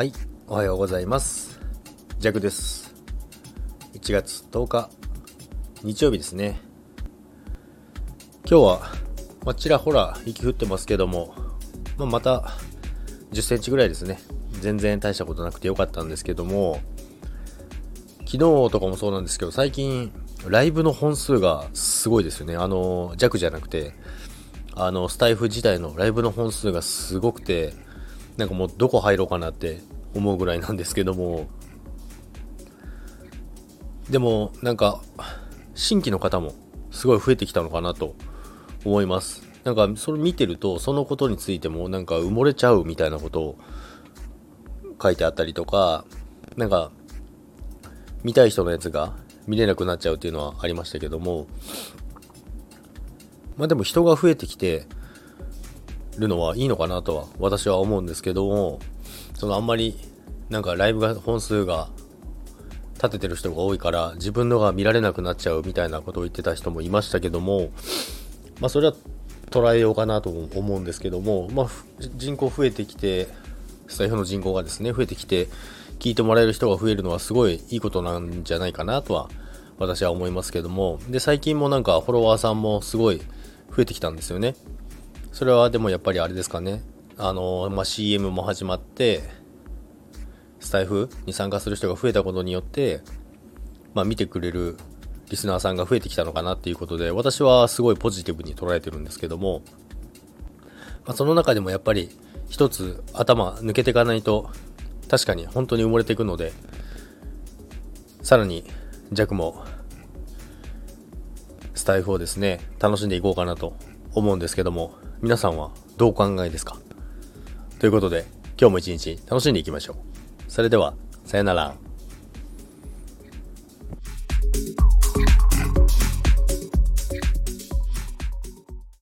はい、おはようございます。ジャクです。1月10日、日曜日ですね。今日は、まあ、ちらほら雪降ってますけども、まあ、また10センチぐらいですね。全然大したことなくてよかったんですけども、昨日とかもそうなんですけど、最近、ライブの本数がすごいですよね。あの、弱じゃなくて、あの、スタイフ自体のライブの本数がすごくて、なんかもうどこ入ろうかなって思うぐらいなんですけども、でもなんか新規の方もすごい増えてきたのかなと思います。なんかそれ見てるとそのことについてもなんか埋もれちゃうみたいなことを書いてあったりとか、なんか見たい人のやつが見れなくなっちゃうっていうのはありましたけども、まあでも人が増えてきて、るのはいいのかなとは私は思うんですけどもそのあんまりなんかライブが本数が立ててる人が多いから自分のが見られなくなっちゃうみたいなことを言ってた人もいましたけどもまあそれは捉えようかなと思うんですけどもまあ人口増えてきてスタイフの人口がですね増えてきて聞いてもらえる人が増えるのはすごいいいことなんじゃないかなとは私は思いますけどもで最近もなんかフォロワーさんもすごい増えてきたんですよね。それはでもやっぱりあれですかね。あの、まあ、CM も始まって、スタイフに参加する人が増えたことによって、まあ、見てくれるリスナーさんが増えてきたのかなっていうことで、私はすごいポジティブに捉えてるんですけども、まあ、その中でもやっぱり一つ頭抜けていかないと、確かに本当に埋もれていくので、さらに弱も、スタイフをですね、楽しんでいこうかなと思うんですけども、皆さんはどうお考えですか？ということで、今日も一日楽しんでいきましょう。それでは、さよなら。